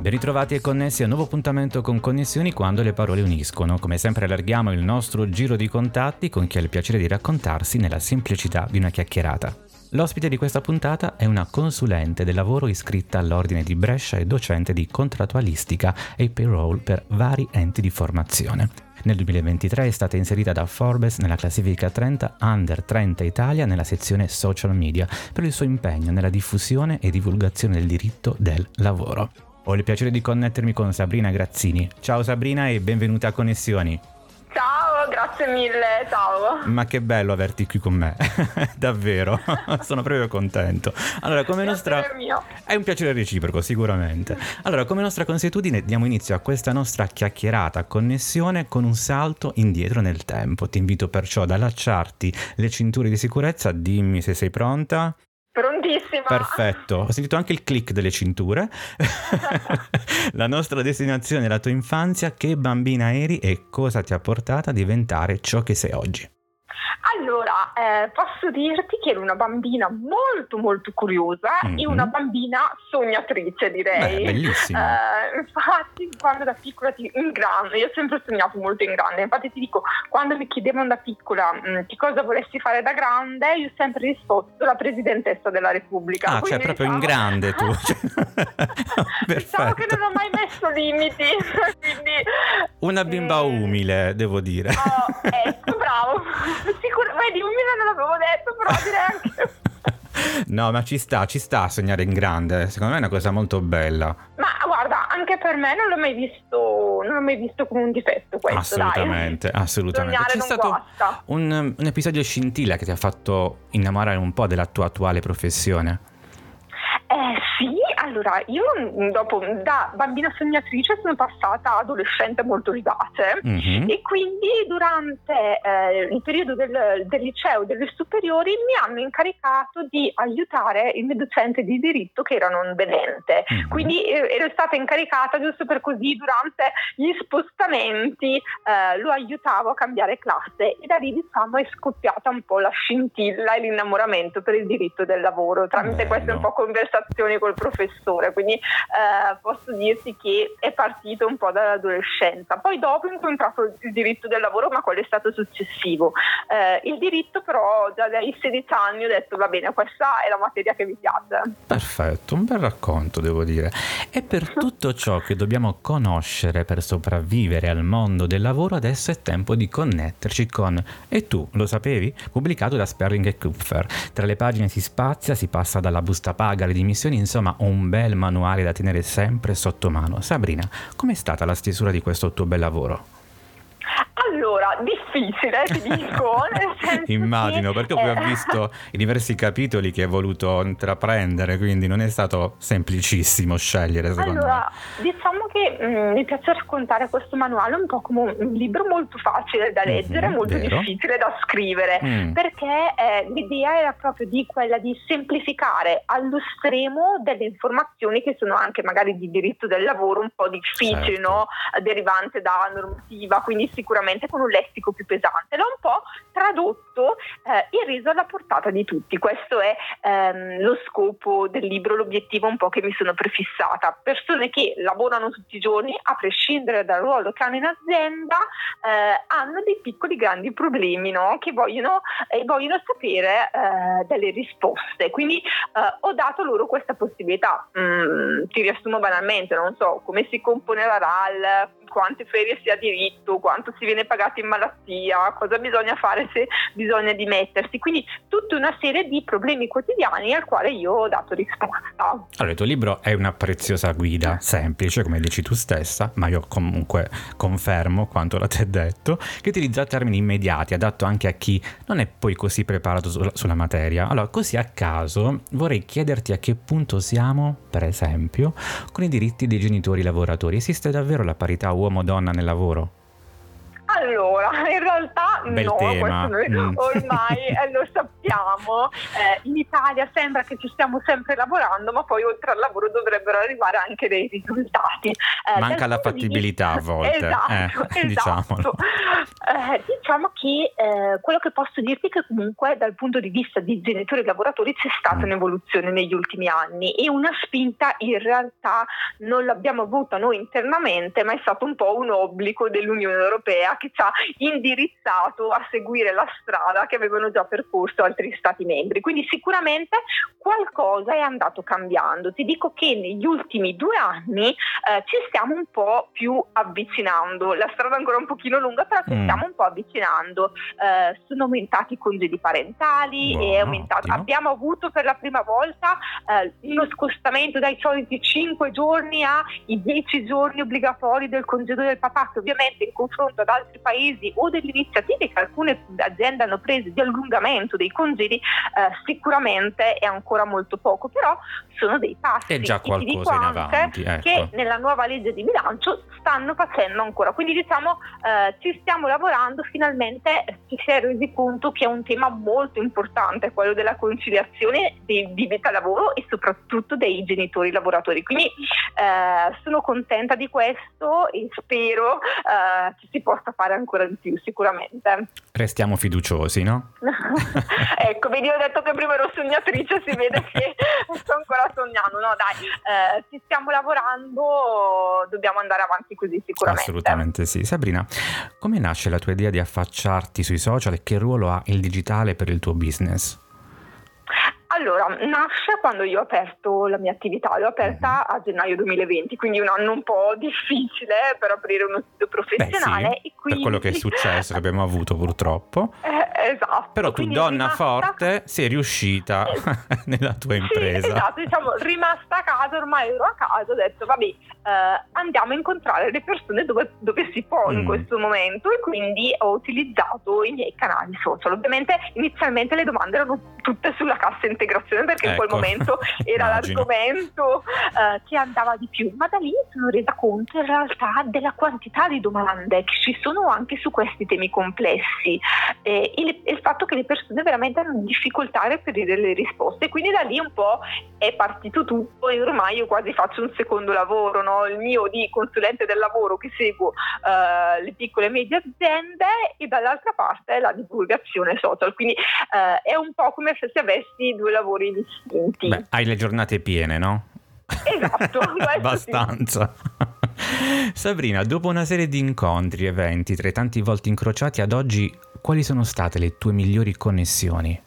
Ben ritrovati e connessi a un nuovo appuntamento con Connessioni quando le parole uniscono. Come sempre allarghiamo il nostro giro di contatti con chi ha il piacere di raccontarsi nella semplicità di una chiacchierata. L'ospite di questa puntata è una consulente del lavoro iscritta all'Ordine di Brescia e docente di contrattualistica e payroll per vari enti di formazione. Nel 2023 è stata inserita da Forbes nella classifica 30 Under 30 Italia nella sezione social media per il suo impegno nella diffusione e divulgazione del diritto del lavoro. Ho il piacere di connettermi con Sabrina Grazzini. Ciao Sabrina e benvenuta a Connessioni. Ciao, grazie mille, ciao. Ma che bello averti qui con me, davvero, sono proprio contento. Allora, come nostra... È un piacere reciproco, sicuramente. Allora, come nostra consuetudine, diamo inizio a questa nostra chiacchierata connessione con un salto indietro nel tempo. Ti invito perciò ad allacciarti le cinture di sicurezza, dimmi se sei pronta. Perfetto, ho sentito anche il click delle cinture. la nostra destinazione la tua infanzia, che bambina eri e cosa ti ha portato a diventare ciò che sei oggi? Allora, eh, posso dirti che ero una bambina molto molto curiosa mm-hmm. e una bambina sognatrice direi. Beh, bellissimo. Eh, infatti quando da piccola ti, in grande, io ho sempre sognato molto in grande, infatti ti dico, quando mi chiedevano da piccola mh, mm, che cosa volessi fare da grande, io ho sempre risposto la presidentessa della Repubblica. Ah, cioè proprio diciamo... in grande tu. diciamo che non ho mai messo limiti. quindi, una bimba eh... umile, devo dire. Oh, ecco, bravo. Sicur- vedi, umile non l'avevo detto, però direi anche... No, ma ci sta, ci sta a sognare in grande. Secondo me è una cosa molto bella. Ma guarda, anche per me non l'ho mai visto, non l'ho mai visto come un difetto questo. Assolutamente, dai. assolutamente. Sognare C'è stato un, un, episodio scintilla che ti ha fatto innamorare un po' della tua attuale professione? Allora io mm, dopo da bambina sognatrice sono passata adolescente molto vivace mm-hmm. e quindi durante eh, il periodo del, del liceo e delle superiori mi hanno incaricato di aiutare il mio docente di diritto che era non vedente. Mm-hmm. Quindi eh, ero stata incaricata giusto per così durante gli spostamenti eh, lo aiutavo a cambiare classe e da lì diciamo è scoppiata un po' la scintilla e l'innamoramento per il diritto del lavoro tramite Bello. queste un po' conversazioni col professore, quindi eh, posso dirti che è partito un po' dall'adolescenza. Poi dopo ho incontrato il diritto del lavoro, ma quello è stato successivo. Eh, il diritto però già dai 16 anni ho detto va bene, questa è la materia che mi piace. Perfetto, un bel racconto devo dire. E per tutto ciò che dobbiamo conoscere per sopravvivere al mondo del lavoro, adesso è tempo di connetterci con E tu, lo sapevi? Pubblicato da Sperling e Kupfer. Tra le pagine si spazia, si passa dalla busta paga alle dimissioni, insomma un bel manuale da tenere sempre sotto mano. Sabrina, com'è stata la stesura di questo tuo bel lavoro? Allora, difficile, ti dico. Immagino, perché poi eh, ho visto i diversi capitoli che hai voluto intraprendere, quindi non è stato semplicissimo scegliere, secondo allora, me. Diciamo che mh, mm, mi piace raccontare questo manuale un po' come un libro molto facile da mhm, leggere, mm-hmm, molto vero. difficile da scrivere, mm. perché eh, l'idea era proprio di quella di semplificare allo stremo delle informazioni che sono anche magari di diritto del lavoro un po' difficili, certo. no? derivante da normativa, quindi sicuramente con un lessico più pesante. L'ho un po' tradotto eh, e reso alla portata di tutti. Questo è ehm, lo scopo del libro, l'obiettivo un po' che mi sono prefissata. Persone che lavorano tutti i giorni, a prescindere dal ruolo che hanno in azienda, eh, hanno dei piccoli grandi problemi no? che vogliono, eh, vogliono sapere eh, delle risposte. Quindi eh, ho dato loro questa possibilità. Mm, ti riassumo banalmente, non so come si compone la RAL, quante ferie si ha diritto, quanto si viene pagato in malattia, cosa bisogna fare se bisogna dimettersi. Quindi tutta una serie di problemi quotidiani al quale io ho dato risposta. Allora, il tuo libro è una preziosa guida, semplice, come dici tu stessa, ma io comunque confermo quanto la ti detto, che utilizza termini immediati, adatto anche a chi non è poi così preparato sulla, sulla materia. Allora, così a caso vorrei chiederti a che punto siamo, per esempio, con i diritti dei genitori lavoratori. Esiste davvero la parità uomo-donna nel lavoro? Allora, in realtà Bel no, tema. Noi, mm. ormai eh, lo sappiamo. Eh, in Italia sembra che ci stiamo sempre lavorando, ma poi oltre al lavoro dovrebbero arrivare anche dei risultati. Eh, Manca la fattibilità a volte. Esatto, eh, esatto. Eh, diciamo che eh, quello che posso dirti è che comunque dal punto di vista di genitori e lavoratori c'è stata mm. un'evoluzione negli ultimi anni e una spinta in realtà non l'abbiamo avuta noi internamente, ma è stato un po' un obbligo dell'Unione Europea che ci ha indirizzato a seguire la strada che avevano già percorso altri Stati membri. Quindi sicuramente qualcosa è andato cambiando. Ti dico che negli ultimi due anni eh, ci stiamo un po' più avvicinando. La strada è ancora un pochino lunga, però ci mm. stiamo un po' avvicinando. Eh, sono aumentati i congedi parentali, Buono, aumentato, abbiamo avuto per la prima volta eh, uno scostamento dai soliti 5 giorni ai 10 giorni obbligatori del congedo del papà, che ovviamente in confronto ad altri paesi o delle iniziative che alcune aziende hanno preso di allungamento dei congedi, eh, sicuramente è ancora molto poco, però sono dei passi. È già qualcosa in avanti. Ecco. Che nella nuova legge di bilancio stanno facendo ancora. Quindi diciamo eh, ci stiamo lavorando, finalmente ci si è resi conto che è un tema molto importante, quello della conciliazione di, di vita lavoro e soprattutto dei genitori lavoratori. Quindi eh, sono contenta di questo e spero eh, che si possa fare ancora di più sicuramente. Restiamo fiduciosi, no? ecco, vedi, ho detto che prima ero sognatrice, si vede che sto ancora sognando. No, dai, eh, ci stiamo lavorando, dobbiamo andare avanti così sicuramente. Assolutamente sì. Sabrina, come nasce la tua idea di affacciarti sui social e che ruolo ha il digitale per il tuo business? Allora, nasce quando io ho aperto la mia attività, l'ho aperta mhm. a gennaio 2020, quindi un anno un po' difficile per aprire uno studio professionale. Beh, sì, quindi... Per quello che è successo, che abbiamo avuto purtroppo. Eh, esatto. Però tu, quindi donna rimasta... forte, sei riuscita nella tua impresa. Sì, esatto, diciamo, rimasta a casa, ormai ero a casa, ho detto, vabbè, eh, andiamo a incontrare le persone dove, dove si può mm. in questo momento e quindi ho utilizzato i miei canali social. Ovviamente inizialmente le domande erano tutte sulla cassa integrazione integrazione perché ecco. in quel ecco. momento era l'argomento uh, che andava di più, ma da lì mi sono resa conto in realtà della quantità di domande che ci sono anche su questi temi complessi e il, il fatto che le persone veramente hanno difficoltà a reperire le risposte, quindi da lì un po' è partito tutto e ormai io quasi faccio un secondo lavoro, no? il mio di consulente del lavoro che seguo uh, le piccole e medie aziende e dall'altra parte la divulgazione social, quindi uh, è un po' come se avessi due lavori distinti. Beh, hai le giornate piene, no? Esatto, abbastanza. Sabrina, dopo una serie di incontri, eventi, tra i tanti volti incrociati ad oggi, quali sono state le tue migliori connessioni?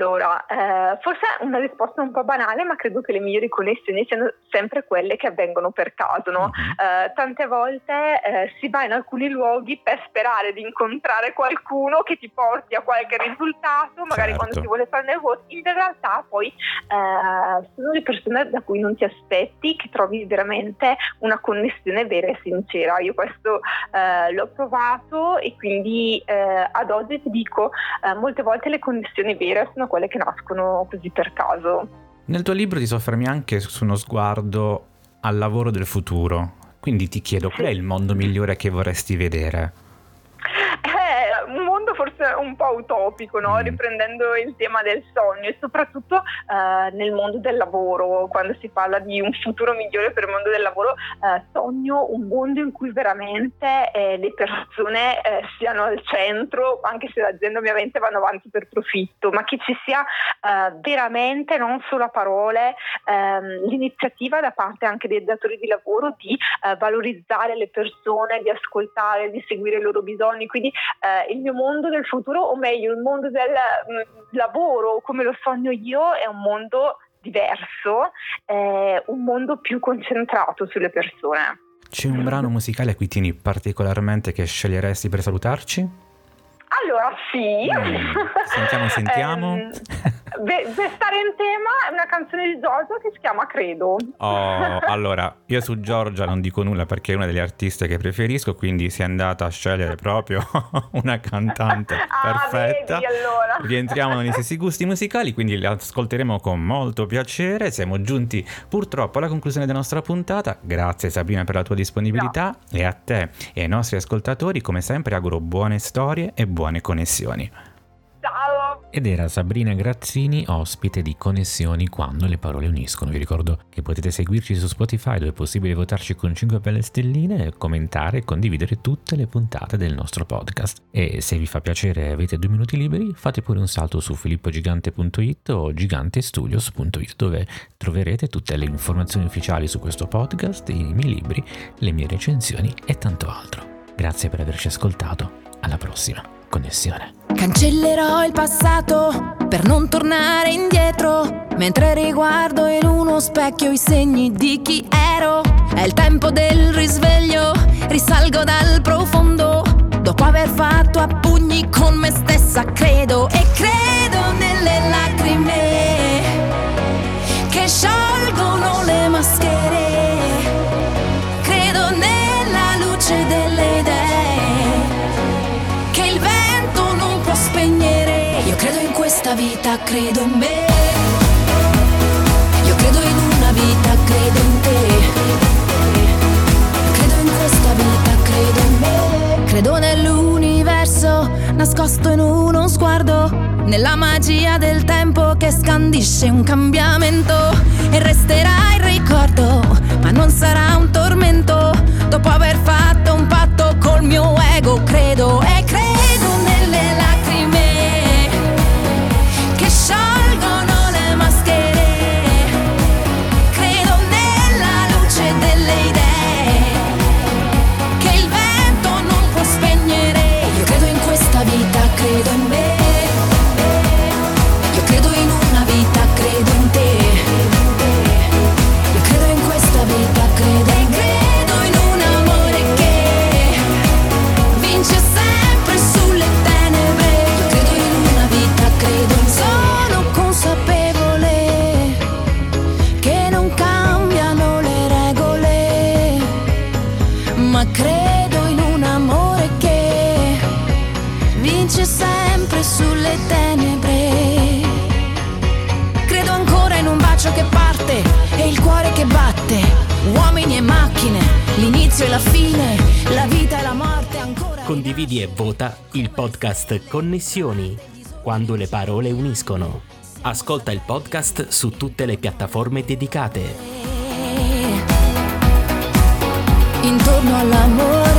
Allora, eh, forse una risposta un po' banale, ma credo che le migliori connessioni siano sempre quelle che avvengono per caso. No? Uh-huh. Eh, tante volte eh, si va in alcuni luoghi per sperare di incontrare qualcuno che ti porti a qualche risultato, magari certo. quando si vuole fare network, in realtà poi eh, sono le persone da cui non ti aspetti che trovi veramente una connessione vera e sincera. Io questo eh, l'ho provato e quindi eh, ad oggi ti dico, molte volte le connessioni vere sono quelle che nascono così per caso. Nel tuo libro ti soffermi anche su uno sguardo al lavoro del futuro, quindi ti chiedo qual è il mondo migliore che vorresti vedere? Un po' utopico, no? mm. riprendendo il tema del sogno e soprattutto eh, nel mondo del lavoro, quando si parla di un futuro migliore per il mondo del lavoro, eh, sogno un mondo in cui veramente eh, le persone eh, siano al centro, anche se le aziende ovviamente vanno avanti per profitto, ma che ci sia eh, veramente, non solo a parole, ehm, l'iniziativa da parte anche dei datori di lavoro di eh, valorizzare le persone, di ascoltare, di seguire i loro bisogni. Quindi il mio mondo del futuro, o meglio, il mondo del mh, mm, lavoro come lo sogno io è un mondo diverso, è un mondo più concentrato sulle persone. C'è un brano musicale a cui tieni particolarmente che sceglieresti per salutarci? Allora sì. Mm. Sentiamo, sentiamo. um, per stare in tema è una canzone di Giorgia che si chiama Credo. Oh, allora, io su Giorgia non dico nulla perché è una delle artiste che preferisco, quindi si è andata a scegliere proprio una cantante ah, perfetta. Vedi, allora. Rientriamo negli stessi gusti musicali, quindi li ascolteremo con molto piacere. Siamo giunti purtroppo alla conclusione della nostra puntata. Grazie Sabrina per la tua disponibilità no. e a te e ai nostri ascoltatori come sempre auguro buone storie e buone connessioni. Ed era Sabrina Grazzini, ospite di Connessioni quando le parole uniscono. Vi ricordo che potete seguirci su Spotify dove è possibile votarci con 5 belle stelline, commentare e condividere tutte le puntate del nostro podcast. E se vi fa piacere e avete due minuti liberi, fate pure un salto su filippogigante.it o gigantestudios.it dove troverete tutte le informazioni ufficiali su questo podcast, i miei libri, le mie recensioni e tanto altro. Grazie per averci ascoltato. Alla prossima connessione. Cancellerò il passato per non tornare indietro, mentre riguardo in uno specchio i segni di chi ero. È il tempo del risveglio, risalgo dal profondo, dopo aver fatto a pugni con me stessa, credo e credo vita, credo in me. Io credo in una vita, credo in te. Credo in questa vita, credo in me. Credo nell'universo, nascosto in uno sguardo. Nella magia del tempo che scandisce un cambiamento. E resterà il ricordo, ma non sarà un tormento. Dopo aver fatto un patto col mio ego, credo e credo. L'inizio e la fine, la vita e la morte ancora. Condividi e vota il podcast Connessioni, quando le parole uniscono. Ascolta il podcast su tutte le piattaforme dedicate. Intorno all'amore